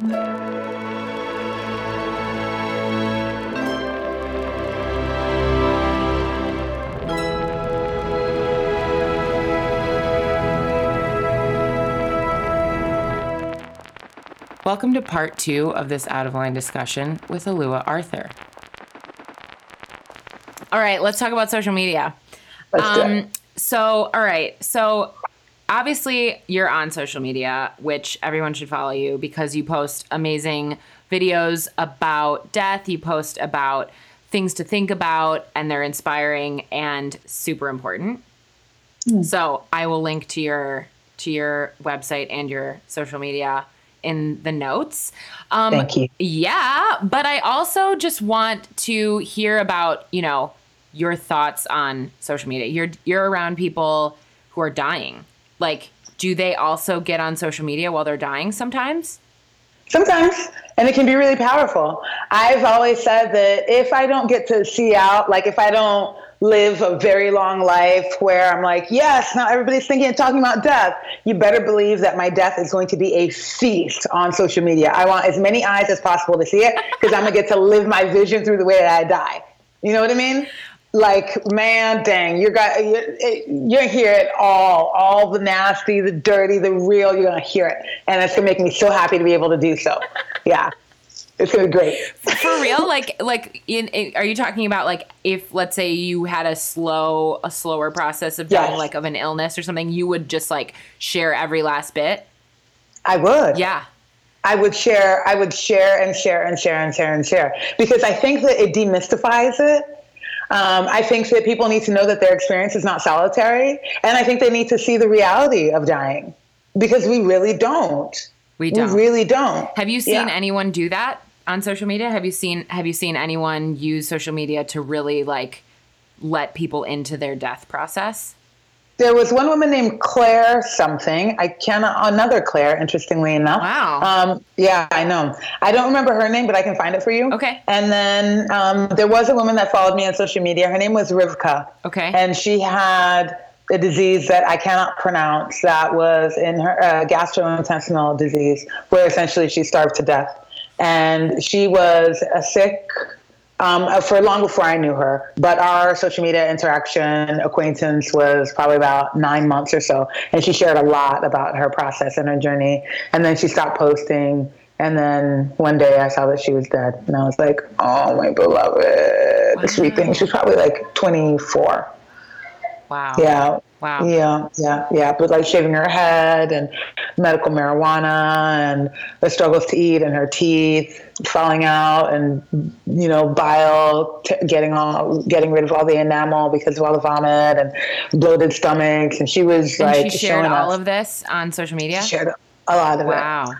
Welcome to part two of this out of line discussion with Alua Arthur. All right, let's talk about social media. Let's do Um, so, all right. So, obviously, you're on social media, which everyone should follow you because you post amazing videos about death. You post about things to think about, and they're inspiring and super important. So, I will link to your to your website and your social media in the notes. Um, Thank you. yeah, but I also just want to hear about, you know, your thoughts on social media. You're you're around people who are dying. Like, do they also get on social media while they're dying sometimes? Sometimes, and it can be really powerful. I've always said that if I don't get to see out, like if I don't live a very long life where I'm like, yes, now everybody's thinking and talking about death, you better believe that my death is going to be a feast on social media. I want as many eyes as possible to see it because I'm going to get to live my vision through the way that I die. You know what I mean? Like, man, dang, you're got you're, you're gonna hear it all, all the nasty, the dirty, the real. You're gonna hear it, and it's gonna make me so happy to be able to do so. Yeah, it's gonna be great. For real? like like in, in- are you talking about like if let's say you had a slow a slower process of dying Yes. like of an illness or something, you would just like share every last bit? I would. Yeah. I would share. I would share and share and share and share and share because I think that it demystifies it. Um, I think that people need to know that their experience is not solitary, and I think they need to see the reality of dying because we really don't. We don't. We really don't. Have you seen Yeah. anyone do that on social media? Have you seen have you seen anyone use social media to really like let people into their death process? There was one woman named Claire something. I cannot another Claire. Interestingly enough. Wow. Um, yeah, I know. I don't remember her name, but I can find it for you. Okay. And then um, there was a woman that followed me on social media. Her name was Rivka. Okay. And she had a disease that I cannot pronounce. That was in her uh, gastrointestinal disease, where essentially she starved to death. And she was a sick um, uh, for long before I knew her. But our social media interaction acquaintance was probably about nine months or so. And she shared a lot about her process and her journey. And then she stopped posting. And then one day I saw that she was dead. And I was like, oh, my beloved. Sweet thing. She was probably like 24. wow. Yeah. Wow. Yeah, yeah, yeah. But like shaving her head and medical marijuana and the struggles to eat and her teeth falling out and you know bile t- getting all getting rid of all the enamel because of all the vomit and bloated stomachs and she was And like she shared all us- of this on social media? shared a lot of Wow. it. Wow.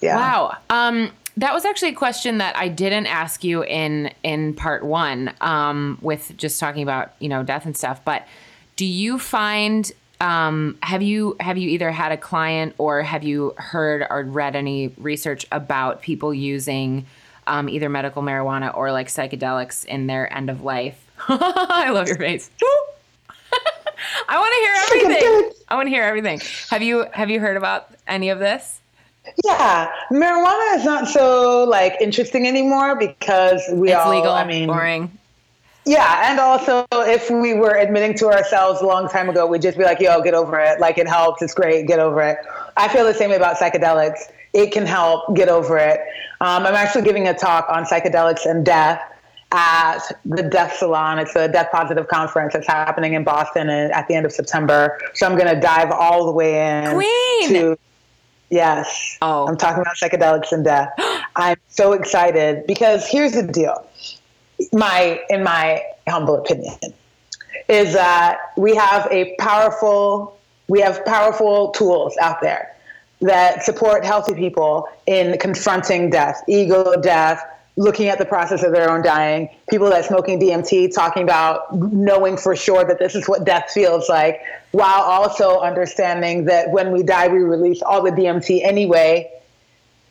Yeah. Wow. Um, that was actually a question that I didn't ask you in in part one, um, with just talking about you know death and stuff. But do you find um, have you have you either had a client or have you heard or read any research about people using um, either medical marijuana or like psychedelics in their end of life? I love your face. I want to hear everything. I want to hear everything. Have you have you heard about any of this? Yeah, marijuana is not so like interesting anymore because we It's all. legal. I mean, boring. Yeah, and also if we were admitting to ourselves a long time ago, we'd just be like, "Yo, get over it. Like it helps. It's great. Get over it." I feel the same way about psychedelics. It can help. Get over it. Um, I'm actually giving a talk on psychedelics and death at the Death Salon. It's a death positive conference that's happening in Boston at the end of September. So I'm going to dive all the way in Queen! to Yes. Oh. I'm talking about psychedelics and death. I'm so excited because here's the deal. My in my humble opinion is that we have a powerful we have powerful tools out there that support healthy people in confronting death, ego death, looking at the process of their own dying, people that smoking DMT talking about knowing for sure that this is what death feels like, while also understanding that when we die, we release all the DMT anyway.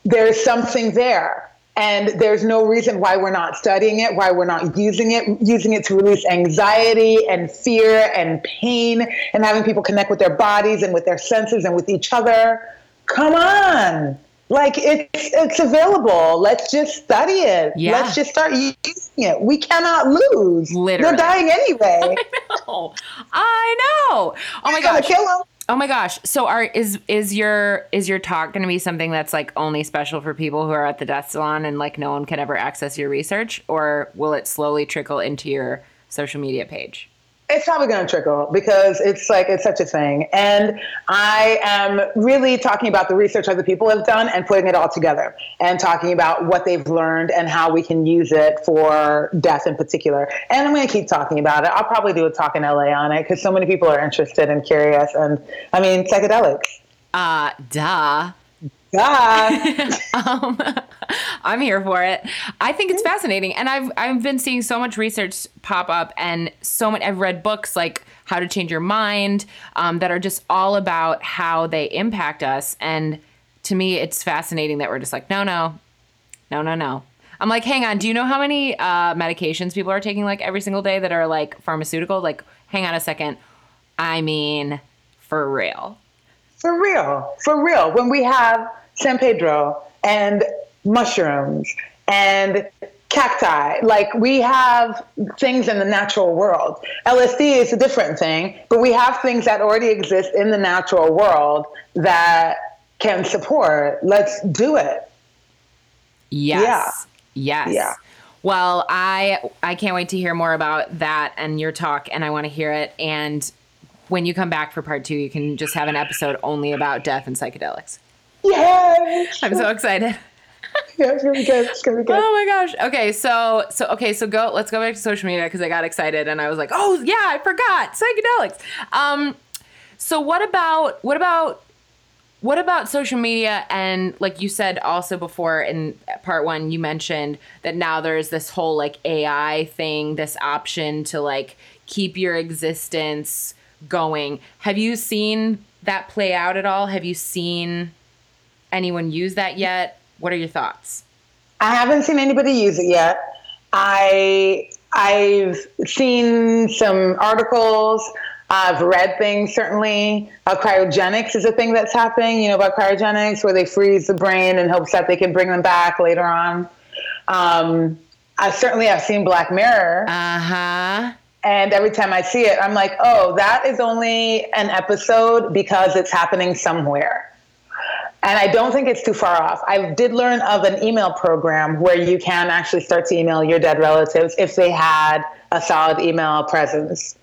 There's something there. And there's no reason why we're not studying it, why we're not using it, using it to release anxiety and fear and pain and having people connect with their bodies and with their senses and with each other. Come on. Like it's it's available. Let's just study it. Yeah. Let's just start using it. We cannot lose. Literally. They're dying anyway. Oh, I know. Oh my gosh. kill 'em. Oh my gosh. So are is is your is your talk going to be something that's like only special for people who are at the death salon and like no one can ever access your research or will it slowly trickle into your social media page? It's probably going to trickle because it's like it's such a thing. And I am really talking about the research other people have done and putting it all together and talking about what they've learned and how we can use it for death in particular. And I'm going to keep talking about it. I'll probably do a talk in LA on it because so many people are interested and curious. And I mean, psychedelics. Uh, duh. God. um, I'm here for it. I think it's fascinating, and I've I've been seeing so much research pop up, and so many. I've read books like How to Change Your Mind um, that are just all about how they impact us, and to me, it's fascinating that we're just like, no, no, no, no, no. I'm like, hang on. Do you know how many uh, medications people are taking like every single day that are like pharmaceutical? Like, hang on a second. I mean, for real. For real, for real. When we have San Pedro and mushrooms and cacti, like we have things in the natural world. LSD is a different thing, but we have things that already exist in the natural world that can support. Let's do it. Yes. Yes. Yeah. Well, I I can't wait to hear more about that and your talk and I want to hear it and when you come back for part 2 you can just have an episode only about death and psychedelics. Yes. I'm so excited. Yeah, it's gonna be good. It's gonna be good. Oh my gosh. Okay, so so okay, so go let's go back to social media because I got excited and I was like, "Oh, yeah, I forgot. Psychedelics." Um so what about what about what about social media and like you said also before in part 1 you mentioned that now there's this whole like AI thing, this option to like keep your existence going. Have you seen that play out at all? Have you seen anyone use that yet? What are your thoughts? I haven't seen anybody use it yet. I I've seen some articles. I've read things certainly. Uh, cryogenics is a thing that's happening. You know about cryogenics, where they freeze the brain in hopes that they can bring them back later on. Um, I certainly have seen Black Mirror, Uh huh. and every time I see it, I'm like, oh, that is only an episode because it's happening somewhere. And I don't think it's too far off. I did learn of an email program where you can actually start to email your dead relatives if they had a solid email presence.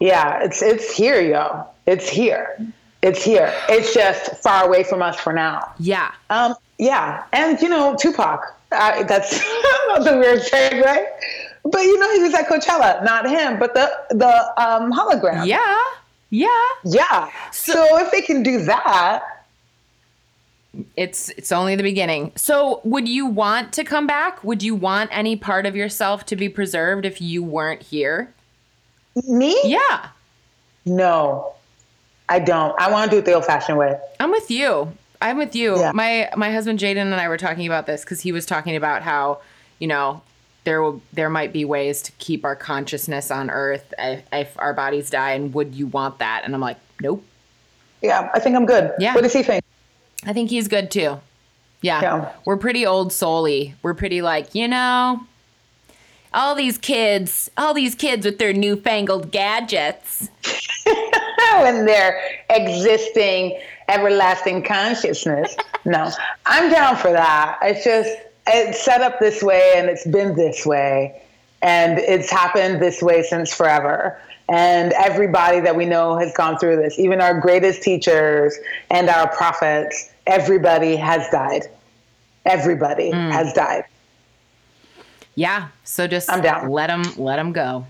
Yeah, it's it's here, yo. It's here. It's here. It's just far away from us for now. Yeah. Um, yeah, and you know Tupac. Uh, that's the weird right? but you know he was at Coachella. Not him, but the the um, hologram. Yeah. Yeah. yeah. So, if they can do that, It's it's only the beginning. So, would you want to come back? Would you want any part of yourself to be preserved if you weren't here? me? Yeah. No, I don't. I want to do it the old-fashioned way. I'm with you. I'm with you. Yeah. My my husband Jaden and I were talking about this cuz he was talking about how, you know, there will there might be ways to keep our consciousness on earth if, if our bodies die and would you want that? And I'm like, "Nope." Yeah, I think I'm good. Yeah. What does he think? I think he's good too. Yeah. Yeah. We're pretty old souly. We're pretty like, you know, all these kids, all these kids with their newfangled gadgets. when they're existing everlasting consciousness. no, I'm down for that. It's just it's set up this way and it's been this way and it's happened this way since forever. And everybody that we know has gone through this, even our greatest teachers and our prophets, everybody has died. Everybody mm. has died. Yeah. So just I'm down. let them let them go.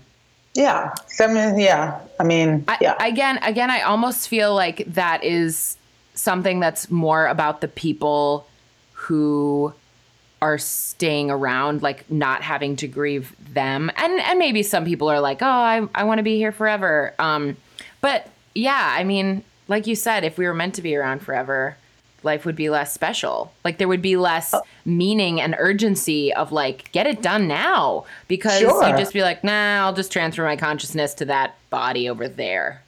Yeah. So, I mean, yeah. I mean, I, yeah. Again, again, I almost feel like that is something that's more about the people who are staying around, like not having to grieve them, and and maybe some people are like, oh, I I want to be here forever. Um, but yeah, I mean, like you said, if we were meant to be around forever, life would be less special. Like there would be less meaning and urgency of like get it done now because Sure. you'd just be like, nah, I'll just transfer my consciousness to that body over there.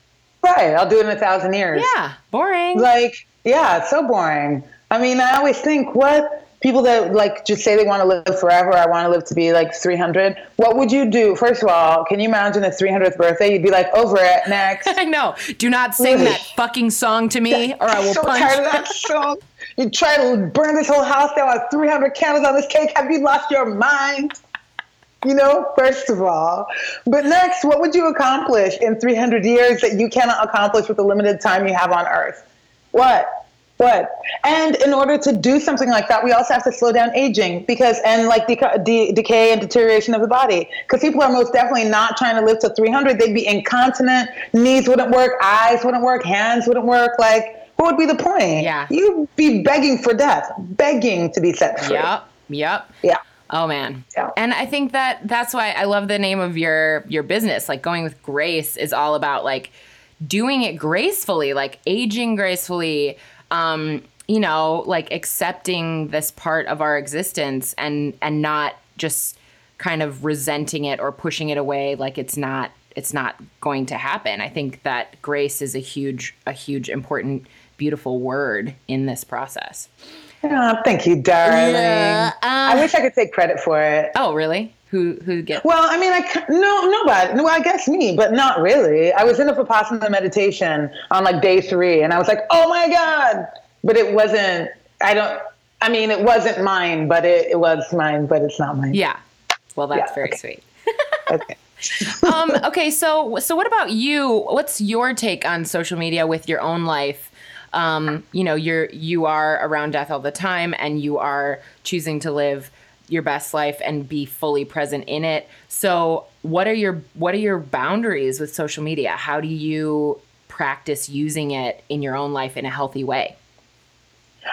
right. I'll do it in a thousand years. Yeah, boring. like yeah it's so boring I mean, I always think, what people that like just say they want to live forever, I want to live to be like 300. What would you do? First of all, can you imagine a 300th birthday? You'd be like, over it, next. I know. Do not sing that fucking song to me, or I will so punch. tired of that song. You try to burn this whole house down with 300 candles on this cake. Have you lost your mind? You know, first of all. But next, what would you accomplish in 300 years that you cannot accomplish with the limited time you have on Earth? What? What? And in order to do something like that, we also have to slow down aging because, and like deca- de- decay and deterioration of the body. Because people are most definitely not trying to live to 300. They'd be incontinent, knees wouldn't work, eyes wouldn't work, hands wouldn't work. Like, what would be the point? Yeah. You'd be begging for death, begging to be set free. Yep. Yep. Yeah. Oh man. Yeah. And I think that that's why I love the name of your your business. Like going with grace is all about like doing it gracefully, like aging gracefully, um, you know, like accepting this part of our existence and and not just kind of resenting it or pushing it away like it's not it's not going to happen. I think that grace is a huge a huge important beautiful word in this process. Oh, thank you, darling. Yeah, I uh, wish I could take credit for it. Oh, really? Who who get Well, I mean, I no, nobody. No, I guess me, but not really. I was in a vipassana meditation on like day three, and I was like, "Oh my god!" But it wasn't. I don't. I mean, it wasn't mine, but it, it was mine, but it's not mine. Yeah. Well, that's Yeah, very okay. sweet. Okay. um, okay, so so what about you? What's your take on social media with your own life? Um, you know, you're you are around death all the time, and you are choosing to live your best life and be fully present in it. So, what are your what are your boundaries with social media? How do you practice using it in your own life in a healthy way?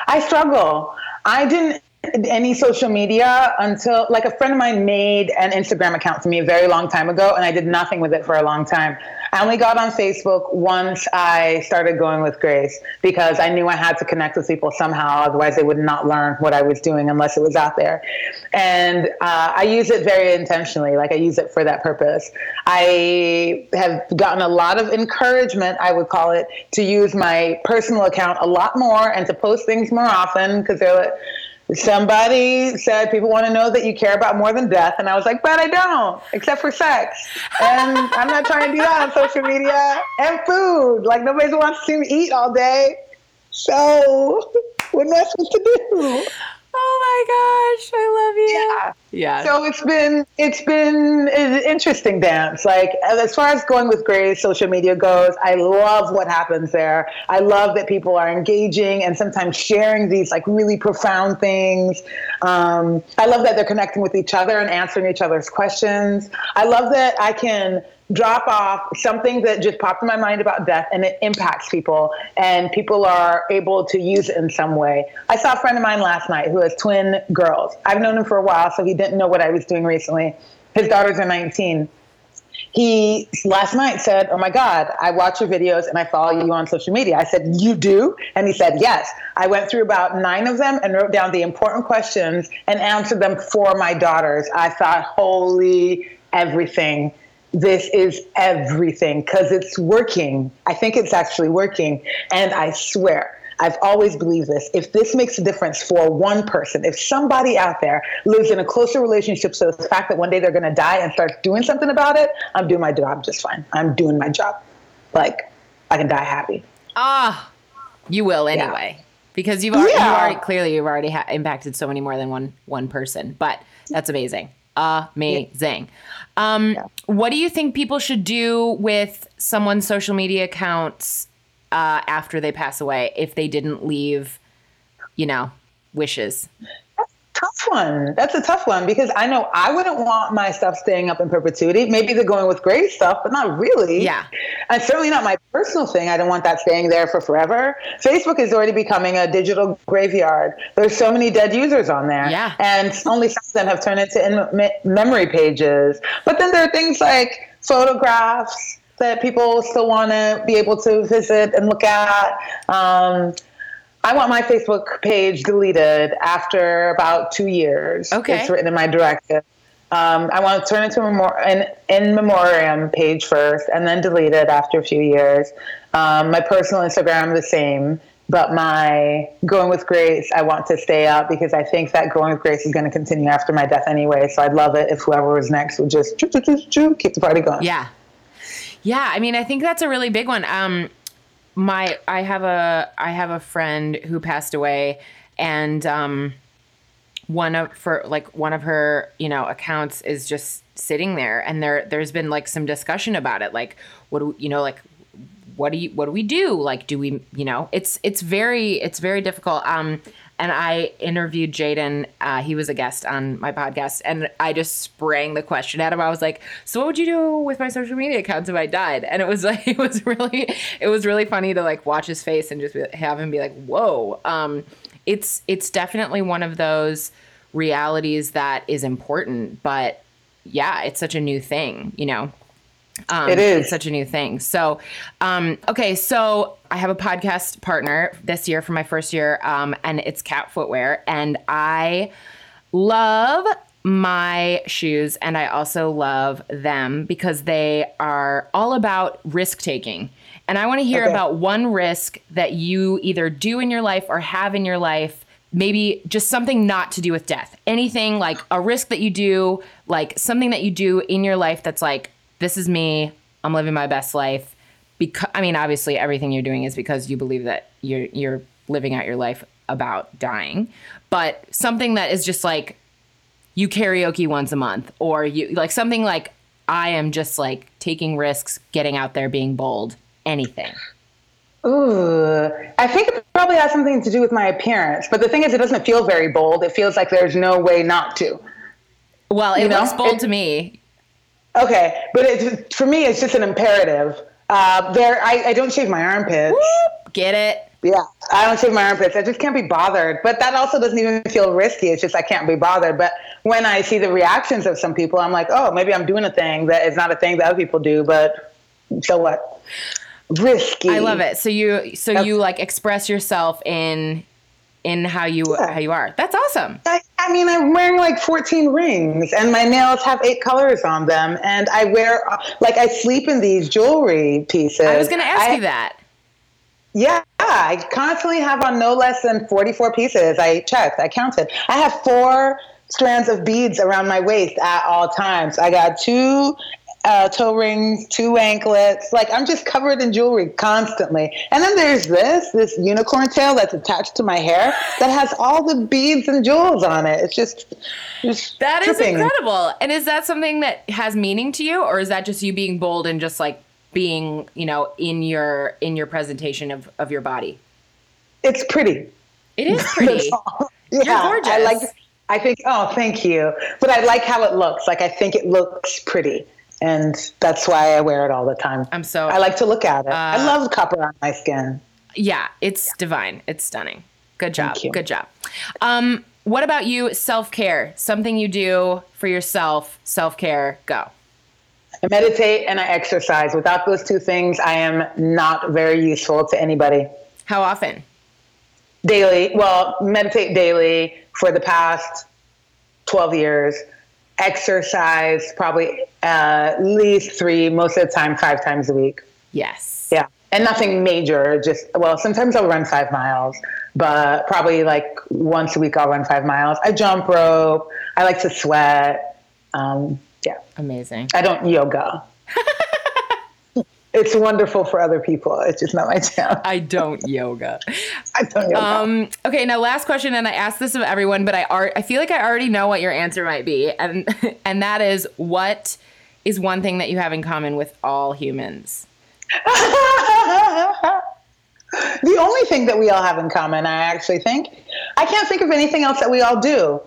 I struggle. I didn't any social media until like a friend of mine made an Instagram account for me a very long time ago and I did nothing with it for a long time. I only got on Facebook once I started going with Grace because I knew I had to connect with people somehow otherwise they would not learn what I was doing unless it was out there. And uh, I use it very intentionally like I use it for that purpose. I have gotten a lot of encouragement, I would call it, to use my personal account a lot more and to post things more often because they're like Somebody said people want to know that you care about more than death, and I was like, but I don't, except for sex. And I'm not trying to do that on social media and food. Like nobody wants to see me eat all day. So what am I supposed to do? Oh my gosh, I love you. Yeah. Yeah. So it's been it's been an interesting dance. Like as far as going with Grace, social media goes, I love what happens there. I love that people are engaging and sometimes sharing these like really profound things. Um, I love that they're connecting with each other and answering each other's questions. I love that I can drop off something that just popped in my mind about death and it impacts people and people are able to use it in some way. I saw a friend of mine last night who has twin girls. I've known him for a while, so he didn't know what I was doing recently. His daughters are 19. He last night said, Oh my God, I watch your videos and I follow you on social media. I said, You do? And he said, Yes. I went through about nine of them and wrote down the important questions and answered them for my daughters. I thought, Holy everything this is everything because it's working. I think it's actually working. And I swear, I've always believed this. If this makes a difference for one person, if somebody out there lives in a closer relationship so the fact that one day they're going to die and start doing something about it, I'm doing my job just fine. I'm doing my job. Like, I can die happy. Ah, you will anyway, because you've already, Yeah. you already clearly you've already ha- impacted so many more than one one person. But that's amazing, amazing. Um, What do you think people should do with someone's social media accounts uh, after they pass away if they didn't leave, you know, wishes? Tough one. That's a tough one because I know I wouldn't want my stuff staying up in perpetuity. Maybe they're going with great stuff, but not really. Yeah. And certainly not my personal thing. I don't want that staying there for forever. Facebook is already becoming a digital graveyard. There's so many dead users on there. Yeah. And only some of them have turned into in- memory pages. But then there are things like photographs that people still want to be able to visit and look at. Um, I want my Facebook page deleted after about two years. Okay. It's written in my directive. Um, I want to turn it to a memor- an in memoriam page first and then delete it after a few years. Um, my personal Instagram, the same. but my going with grace, I want to stay up because I think that going with grace is going to continue after my death anyway. So I'd love it if whoever was next would just choo, choo, choo, choo, keep the party going. Yeah. Yeah, I mean, I think that's a really big one. Um, my I have a I have a friend who passed away, and um, one of for like one of her you know accounts is just sitting there, and there there's been like some discussion about it, like what do you know like what do you what do we do? Like do we you know it's it's very it's very difficult. Um and I interviewed Jaden. Uh, he was a guest on my podcast, and I just sprang the question at him. I was like, "So, what would you do with my social media accounts if I died?" And it was like, it was really, it was really funny to like watch his face and just have him be like, "Whoa!" Um, it's it's definitely one of those realities that is important, but yeah, it's such a new thing, you know. Um, It is. Such a new thing. So, um, okay, so I have a podcast partner this year for my first year, um, and it's Cat Footwear, and I love my shoes, and I also love them because they are all about risk taking. And I want to hear Okay. about one risk that you either do in your life or have in your life maybe just something not to do with death anything like a risk that you do like something that you do in your life that's like this is me i'm living my best life because i mean obviously everything you're doing is because you believe that you're you're living out your life about dying but something that is just like you karaoke once a month or you like something like i am just like taking risks getting out there being bold anything Ooh, I think it probably has something to do with my appearance. But the thing is, it doesn't feel very bold. It feels like there's no way not to. well it You know, looks bold it- to me Okay, but it, for me, it's just an imperative. Uh, there, I, I don't shave my armpits. get it Yeah, I don't shave my armpits. I just can't be bothered. But that also doesn't even feel risky. It's just I can't be bothered. But when I see the reactions of some people, I'm like, oh, maybe I'm doing a thing that is not a thing that other people do. But so what? Risky. I love it. So you so you like express yourself in in how you Yeah. how you are. That's awesome. I, I mean, I'm wearing like 14 rings, and my nails have eight colors on them, and I wear like I sleep in these jewelry pieces. I was going to ask I- you that. Yeah, I constantly have on no less than 44 pieces. I checked, I counted. I have four strands of beads around my waist at all times. I got two uh, toe rings, two anklets. Like I'm just covered in jewelry constantly. And then there's this, this unicorn tail that's attached to my hair that has all the beads and jewels on it. It's just, just That is incredible. And is that something that has meaning to you or is that just you being bold and just like being, you know, in your in your presentation of of your body? It's pretty. It is pretty. Yeah, gorgeous. I like. I think. Oh, thank you. But I like how it looks. Like I think it looks pretty, and that's why I wear it all the time. I'm so I like to look at it. I Uh, love copper on my skin. Yeah, it's divine. It's stunning. Good job. Good job. Um, what about you? Self care. Something you do for yourself. Self care. Go. I meditate and I exercise. Without those two things, I am not very useful to anybody. How often? Daily. Well, meditate daily for the past 12 years. Exercise probably at least three, most of the time, five times a week. Yes. Yeah. And nothing major, just, well, sometimes I'll run five miles, but probably like once a week I'll run five miles. I jump rope. I like to sweat. Um, yeah. Amazing. I don't yoga. it's wonderful for other people. It's just not my jam. I don't yoga. I don't yoga. Um, okay, now last question, and I asked this of everyone, but I ar- I feel like I already know what your answer might be, and and that is what is one thing that you have in common with all humans? the only thing that we all have in common, I actually think, I can't think of anything else that we all do.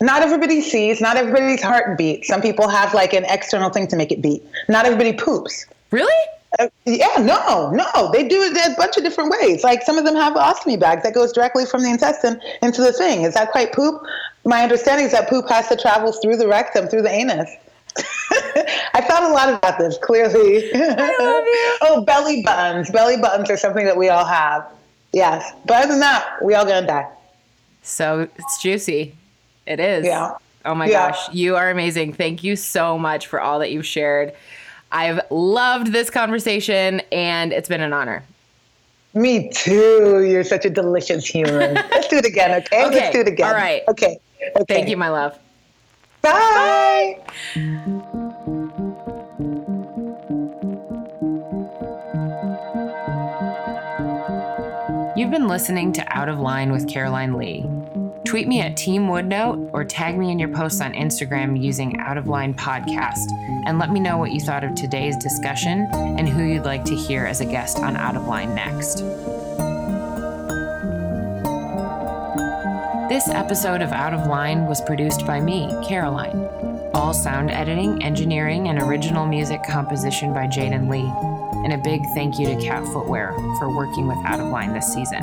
Not everybody sees, not everybody's heart beats. Some people have like an external thing to make it beat. Not everybody poops. Really? Uh, yeah, no, no. They do it a bunch of different ways. Like some of them have ostomy bags that goes directly from the intestine into the thing. Is that quite poop? My understanding is that poop has to travel through the rectum, through the anus. I thought a lot about this, clearly. love you. oh, belly buttons. Belly buttons are something that we all have. Yes. But other than that, we all gonna die. So it's juicy. It is. Yeah. Oh my Yeah. gosh, you are amazing. Thank you so much for all that you've shared. I've loved this conversation, and it's been an honor. Me too. You're such a delicious human. Let's do it again, okay? Okay, Let's do it again. all right. Okay. okay. Thank you, my love. Bye. You've been listening to Out of Line with Caroline Lee. Tweet me at Team Woodnote or tag me in your posts on Instagram using Out of Line Podcast and let me know what you thought of today's discussion and who you'd like to hear as a guest on Out of Line next. This episode of Out of Line was produced by me, Caroline. All sound editing, engineering, and original music composition by Jaden Lee. And a big thank you to Cat Footwear for working with Out of Line this season.